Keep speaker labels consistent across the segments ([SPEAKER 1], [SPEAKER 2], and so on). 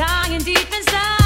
[SPEAKER 1] dying deep inside.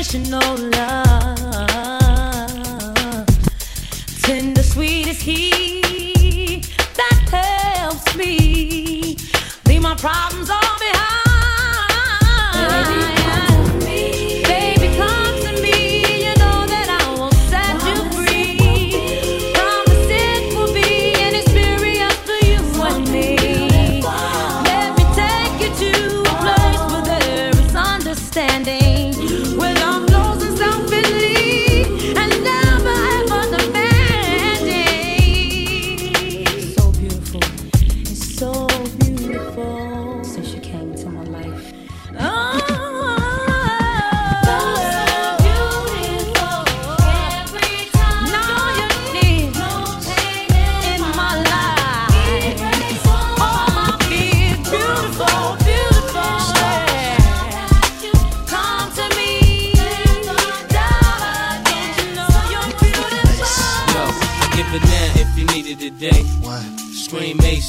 [SPEAKER 1] unconditional love.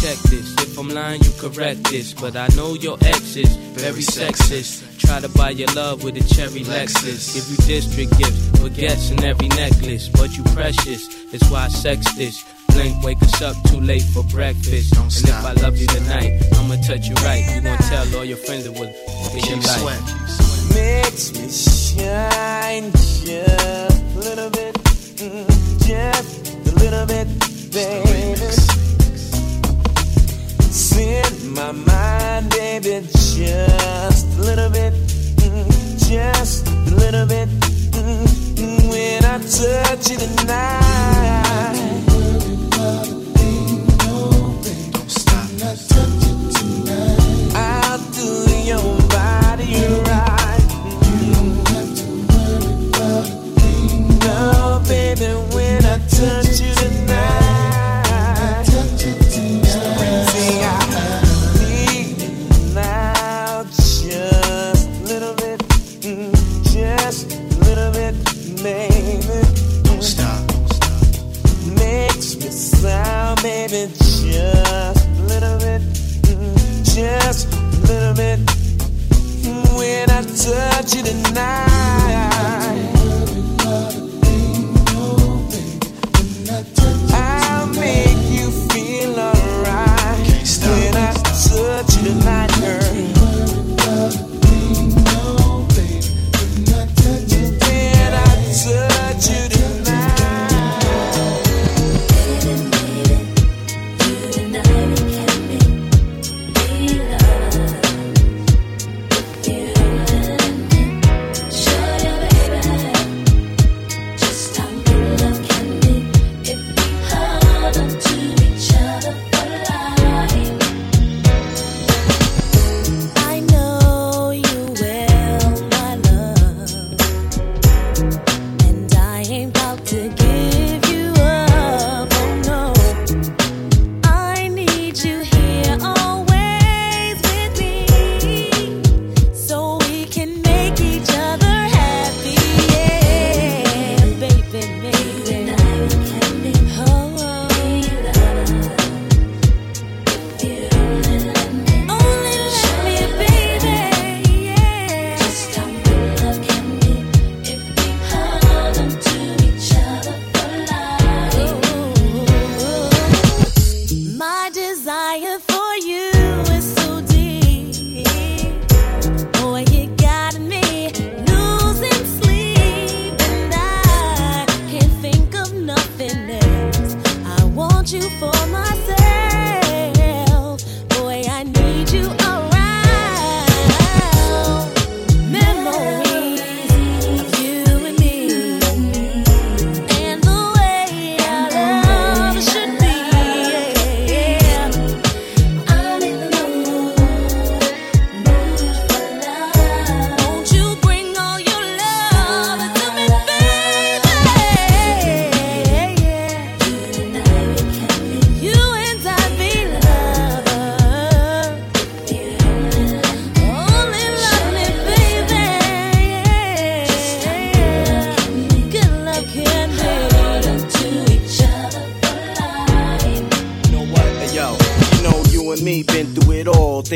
[SPEAKER 1] Check this, if I'm lying, you correct this. But I know your ex is very sexist. Try to buy your love with a cherry Lexus. Give you district gifts, baguettes in every necklace. But you precious, that's why I sex this. Blink, wake us up too late for breakfast. Don't and stop. if I love you tonight, I'ma touch you right. You gon' tell all your friends it was in your life
[SPEAKER 2] makes me shine just a little bit, mm, just a little bit, baby. Set my mind, baby, just a little bit, mm, just a little bit. Mm, when I touch you tonight.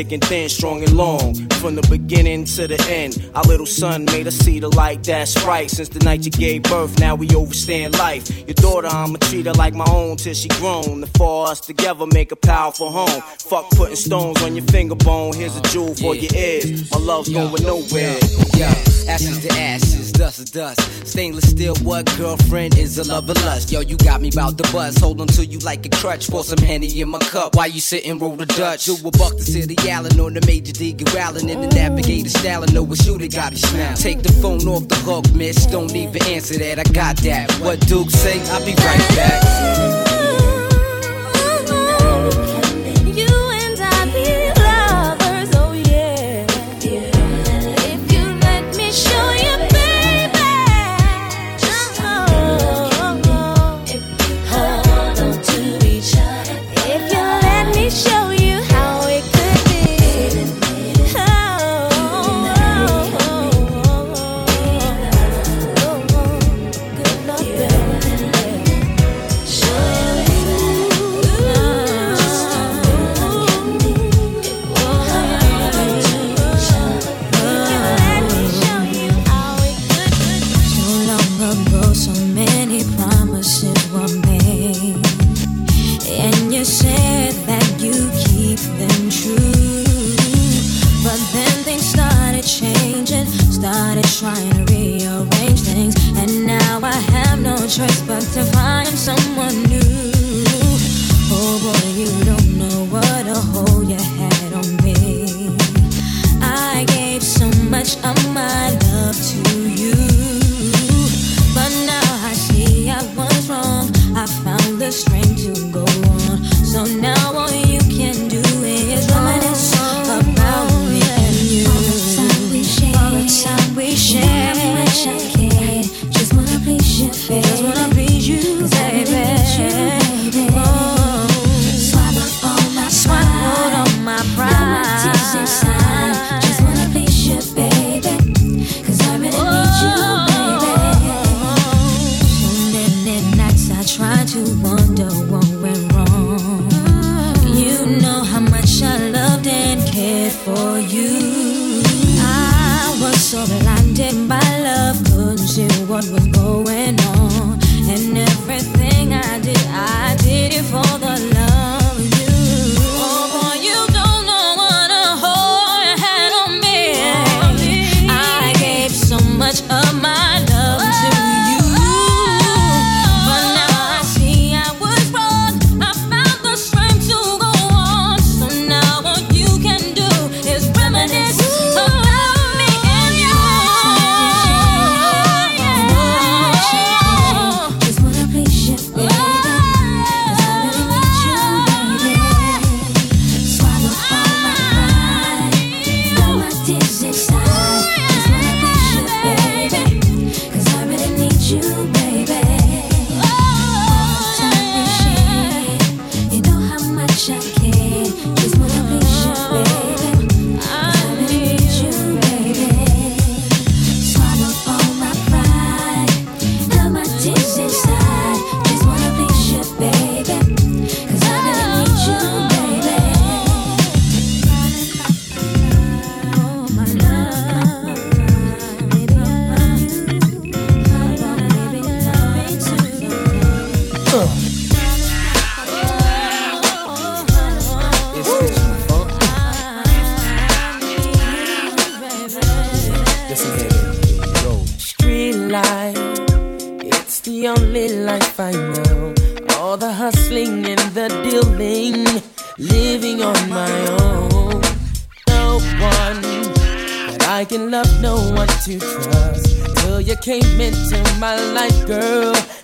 [SPEAKER 3] Thick and thin, strong and long. From the beginning to the end, our little son made us see the light that's bright. Since the night you gave birth, now we overstand life. Your daughter, I'ma treat her like my own till she grown. The four us together make a powerful home. Fuck putting stones on your finger bone. Here's a jewel for your ears. My love's going nowhere.
[SPEAKER 4] Yeah, ashes to ashes, dust to dust. Stainless steel, what girlfriend is a love of lust? Yo, you got me about the buzz. Hold on to you like a crutch. Pour some Henny in my cup while you sitting roll the Dutch. Do a buck to city Allen on the major D. Allen in the navigator style. I know what shooter got his now. Take the phone off the hook, miss. Don't even answer that. I got that. What Duke say? I'll be right back.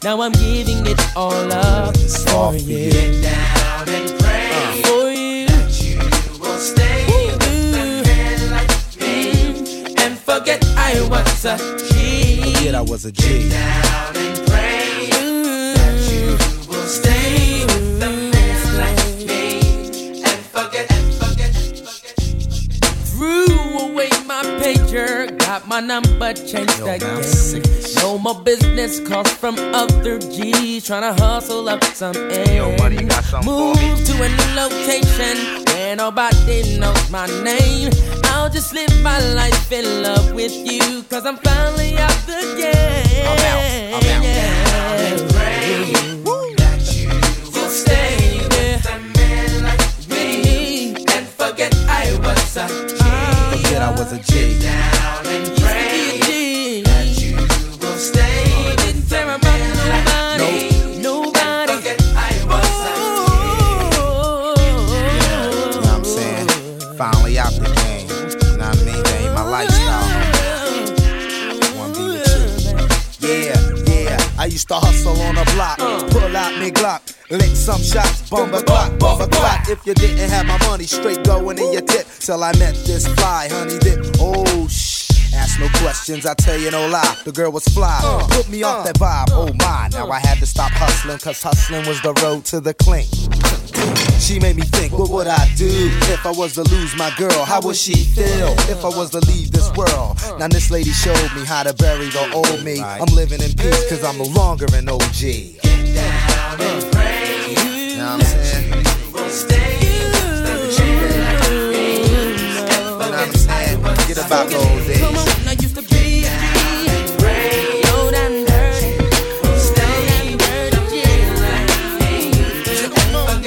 [SPEAKER 5] Now I'm giving it all up for you. Away my pager, got my number changed
[SPEAKER 6] Yo,
[SPEAKER 5] again. No more business calls from other G's, trying to hustle up some end.
[SPEAKER 6] Yo, money, got something
[SPEAKER 5] Move to a new location where nobody knows my name. I'll just live my life in love with you, cause I'm finally out the game.
[SPEAKER 6] I'm out, I'm out.
[SPEAKER 5] Yeah.
[SPEAKER 7] G.
[SPEAKER 6] I was a G.
[SPEAKER 7] Down and pray
[SPEAKER 5] G.
[SPEAKER 7] that you will stay
[SPEAKER 5] Didn't care about nobody, nobody.
[SPEAKER 7] forget I was a
[SPEAKER 6] You know what I'm saying? Finally out the game. You know what I mean? That ain't my lifestyle. Wanna be with you. Yeah, yeah. I used to hustle on a block, uh. pull out me Glock, lick some shots, bump a clock, bump a clock. If you didn't have my money, straight going in your tip. Till I met this fly, honey dip. Oh shh. Ask no questions, I tell you no lie. The girl was fly, put me off that vibe. Oh my, now I had to stop hustling, cause hustling was the road to the clink. She made me think, what would I do if I was to lose my girl? How would she feel if I was to leave this world? Now this lady showed me how to bury the old me. I'm living in peace cause I'm no longer an OG. You
[SPEAKER 7] down and pray
[SPEAKER 6] You know what I'm saying? stay about those days
[SPEAKER 5] when I used to be
[SPEAKER 8] no different, still
[SPEAKER 5] and dirty. Come days. on,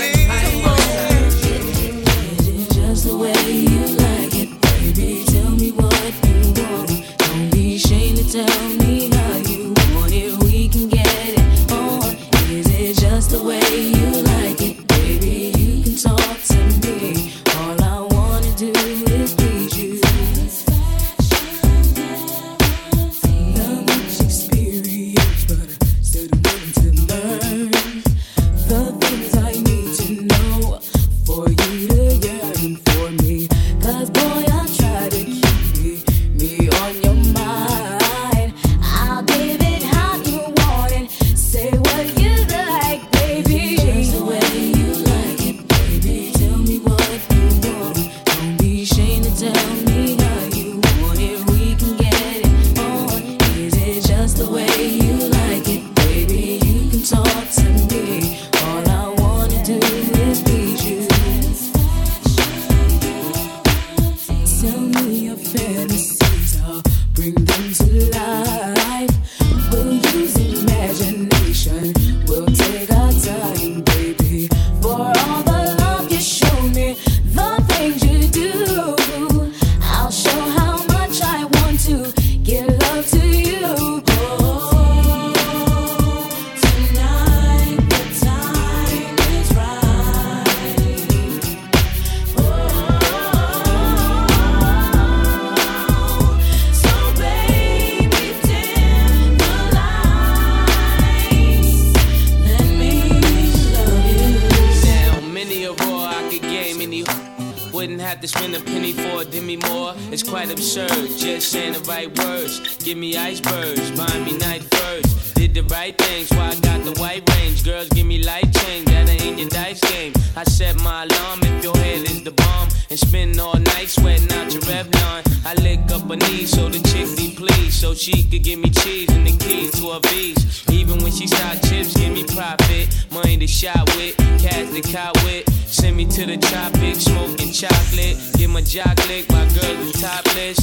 [SPEAKER 5] she could give me cheese and the keys to her beach. Even when she stock chips, give me profit. Money to shot with, cash to cop with. Send me to the tropics, smoking chocolate. Get my jock lick, my girl topless.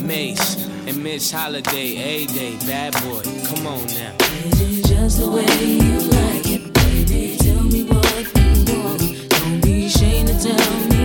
[SPEAKER 5] Mase and Miss Holiday, A Day, bad boy. Come on now.
[SPEAKER 8] Is it just the way you like it, baby? Tell me what you want. Don't be ashamed to tell me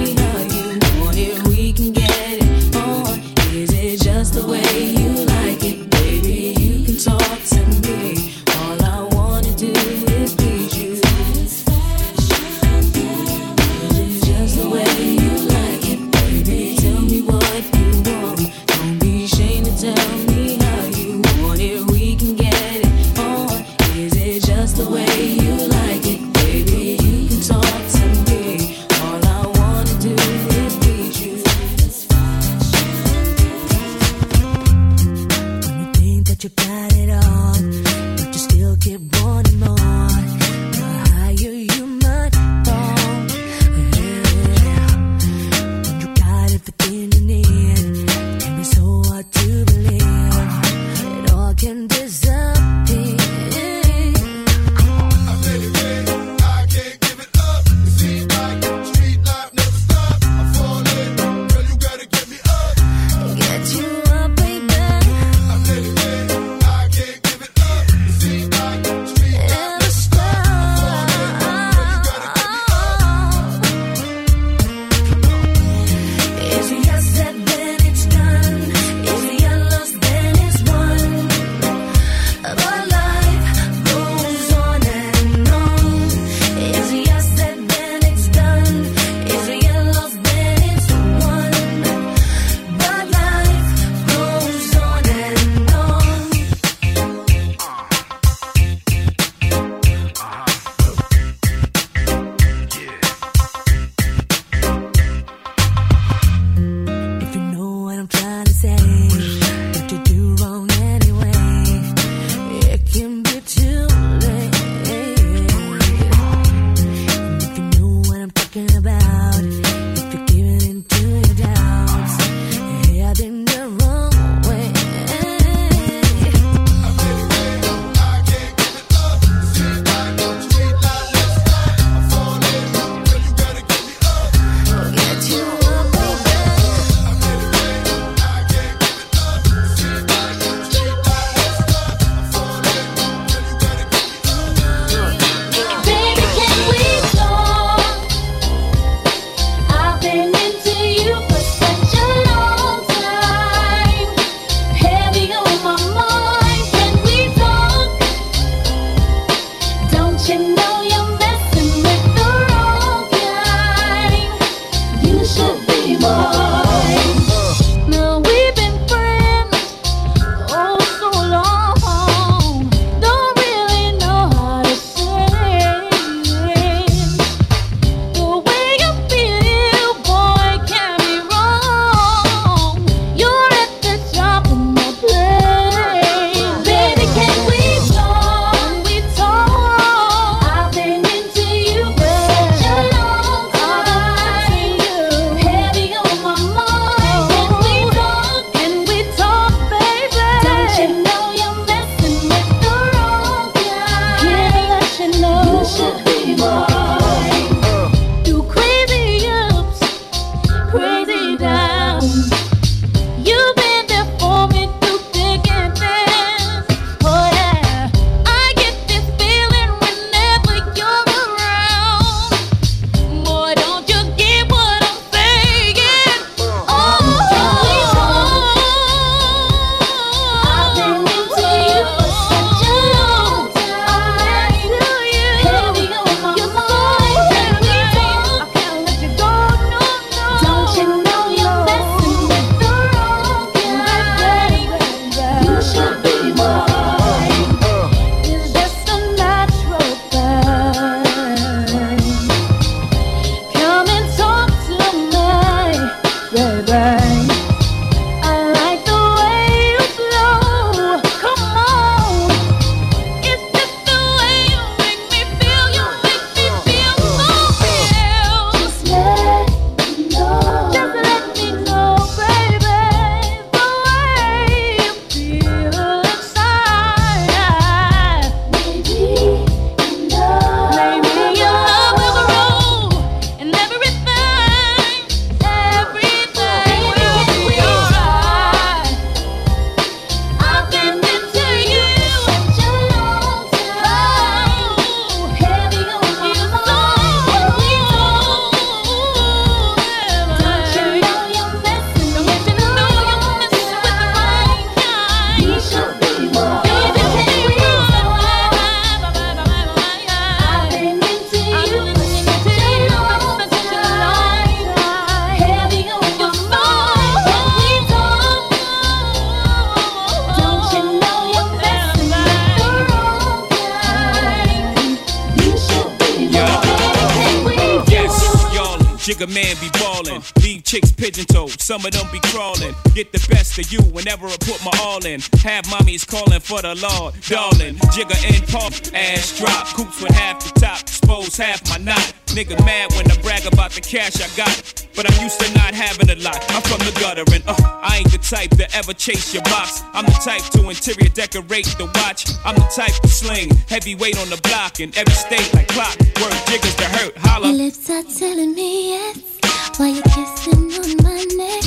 [SPEAKER 9] Have mommies calling for the Lord, darling. Jigga in pump, ass drop. Coops with half the top, expose half my knot. Nigga mad when I brag about the cash I got. But I'm used to not having a lot. I'm from the gutter and uh, I ain't the type to ever chase your box. I'm the type to interior decorate the watch. I'm the type to sling heavyweight on the block in every state like clock. Word jiggers to hurt, holla.
[SPEAKER 10] Your lips are telling me yes while you're kissing on my neck,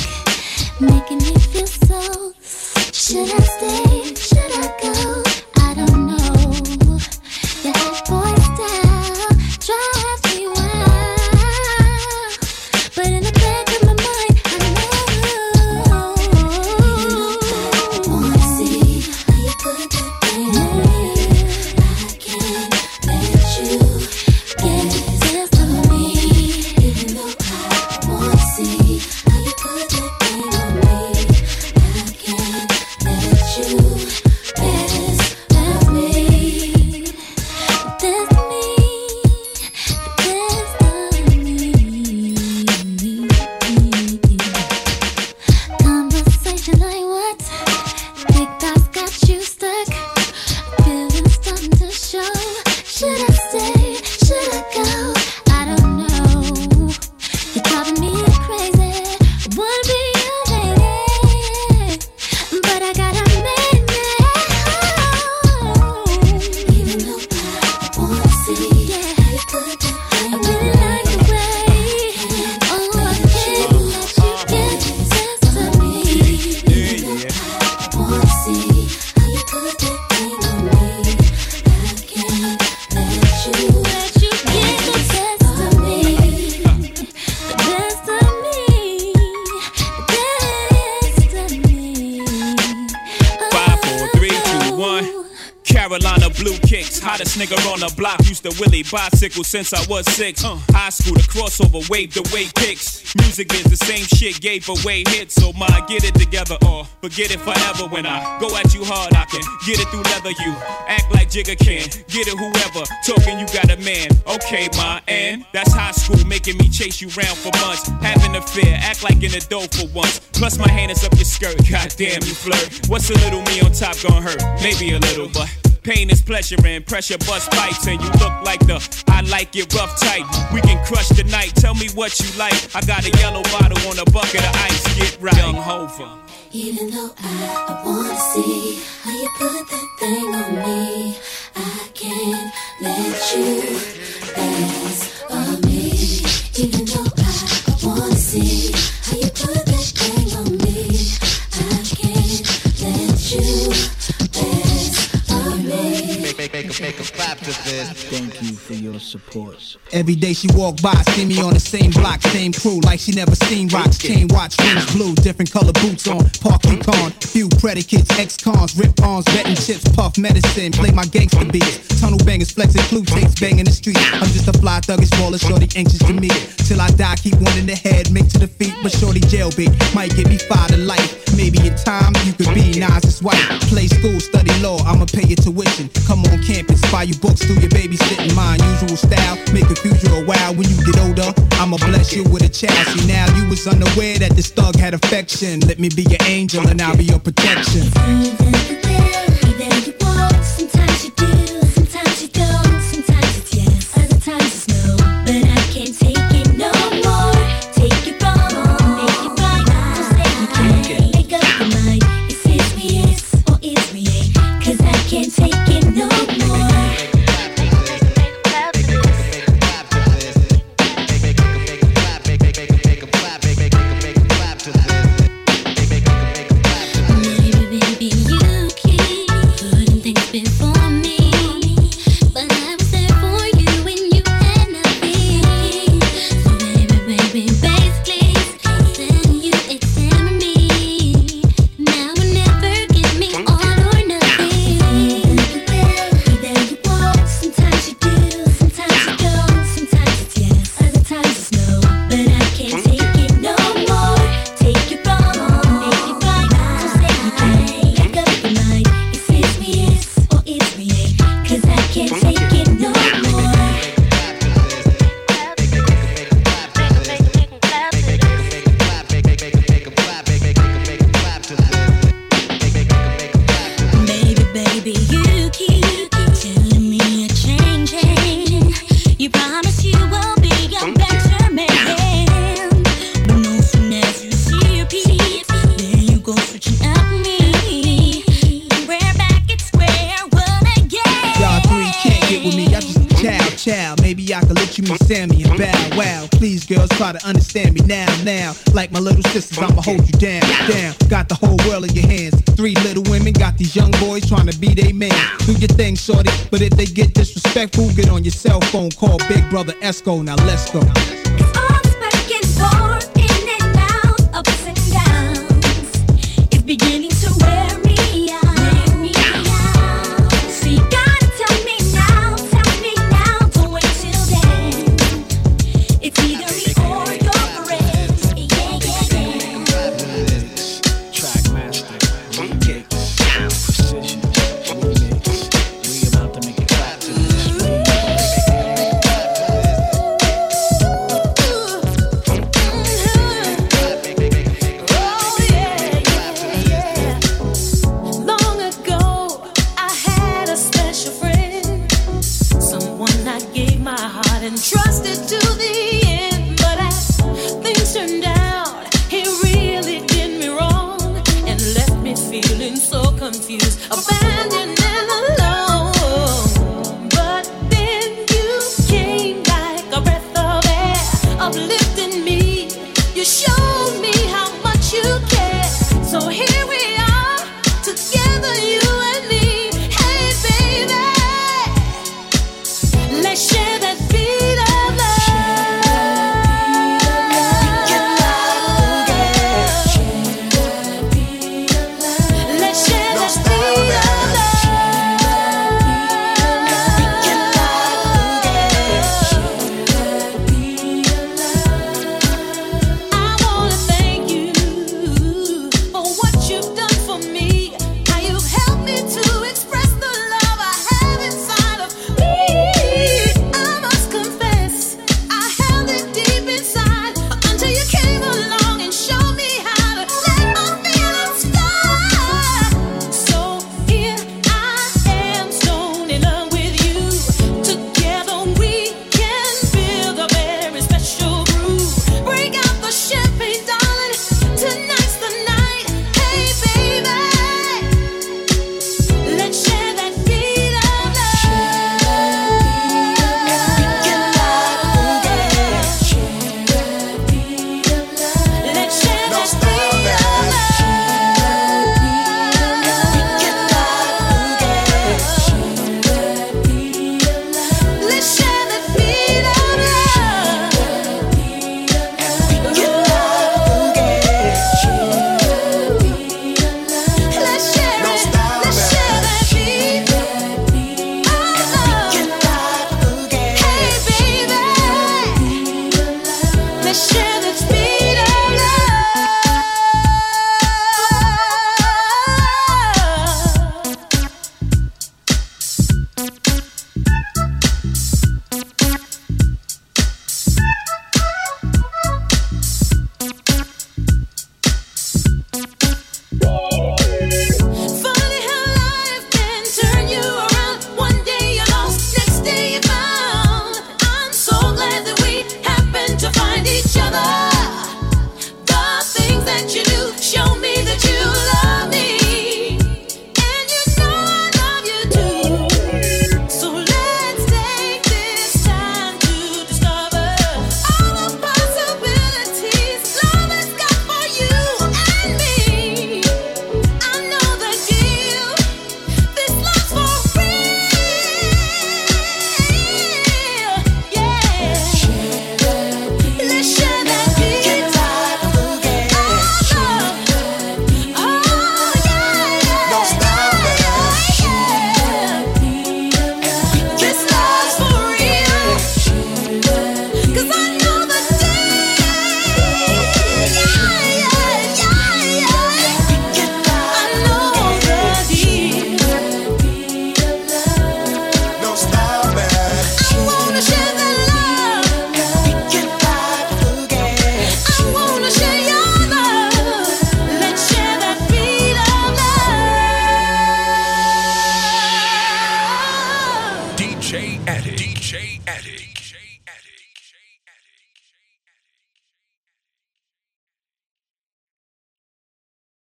[SPEAKER 10] making me feel so. Should I stay? Should I go? I don't know. Hot boy Conversation
[SPEAKER 9] Since I was six. High school, the crossover, wave the way kicks. Music is the same shit, gave away hits. So my get it together or forget it forever. When I go at you hard, I can get it through leather. You act like Jigga can, get it whoever. Talking, you got a man. Okay, my and that's high school, making me chase you round for months. Having a fear, act like an adult for once. Plus my hand is up your skirt. Goddamn, you flirt. What's a little me on top gonna hurt? Maybe a little, but. Pain is pleasure and pressure bust pipes and you look like the I like it rough tight. We can crush the night. Tell me what you like. I got a yellow bottle on a bucket of ice. Get right. Young Hova.
[SPEAKER 10] Even though I, I wanna see how you put that thing on me, I can't let you pass on me. Even though I, I wanna see
[SPEAKER 6] make a clap to this.
[SPEAKER 11] Thank you for your support.
[SPEAKER 12] Every day she walk by, see me on the same block, same crew, like she never seen rocks. Chain watch, rings blue, different color boots on. Park con, few predicates, ex-cons, rip ons, betting chips, puff medicine, play my gangster beats. Tunnel bangers, flexing clue tapes, banging the street. I'm just a fly thug, it's baller, shorty anxious to meet. Till I die, keep one in the head, make to the feet, but shorty jailbait might get me five to life. Maybe in time you could be Nas's wife. Play school, study law, I'ma pay your tuition. Come on campus Buy you books, do your babysitting. My usual style, make confusion a while. When you get older, I'ma bless you with a chassis. See now you was unaware that this thug had affection. Let me be your angel and I'll be your protection.
[SPEAKER 4] Sometimes
[SPEAKER 12] Try to understand me now, now. Like my little sisters, I'ma hold you down, down. Got the whole world in your hands. Three little women got these young boys trying to be they man. Do your thing, shorty. But if they get disrespectful, get on your cell phone. Call Big Brother Esco. Now let's go.
[SPEAKER 4] Beginning